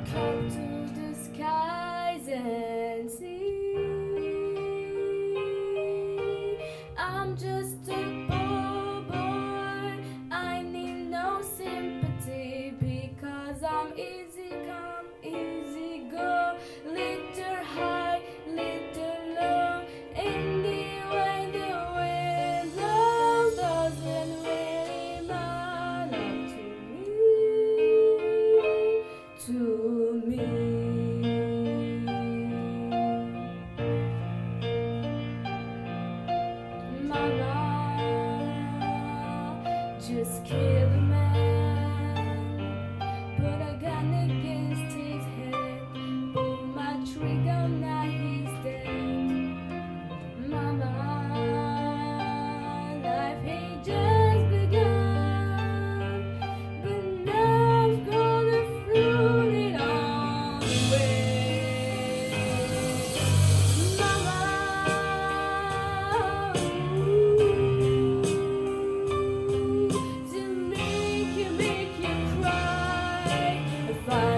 up to the skies and see. I'm just fly.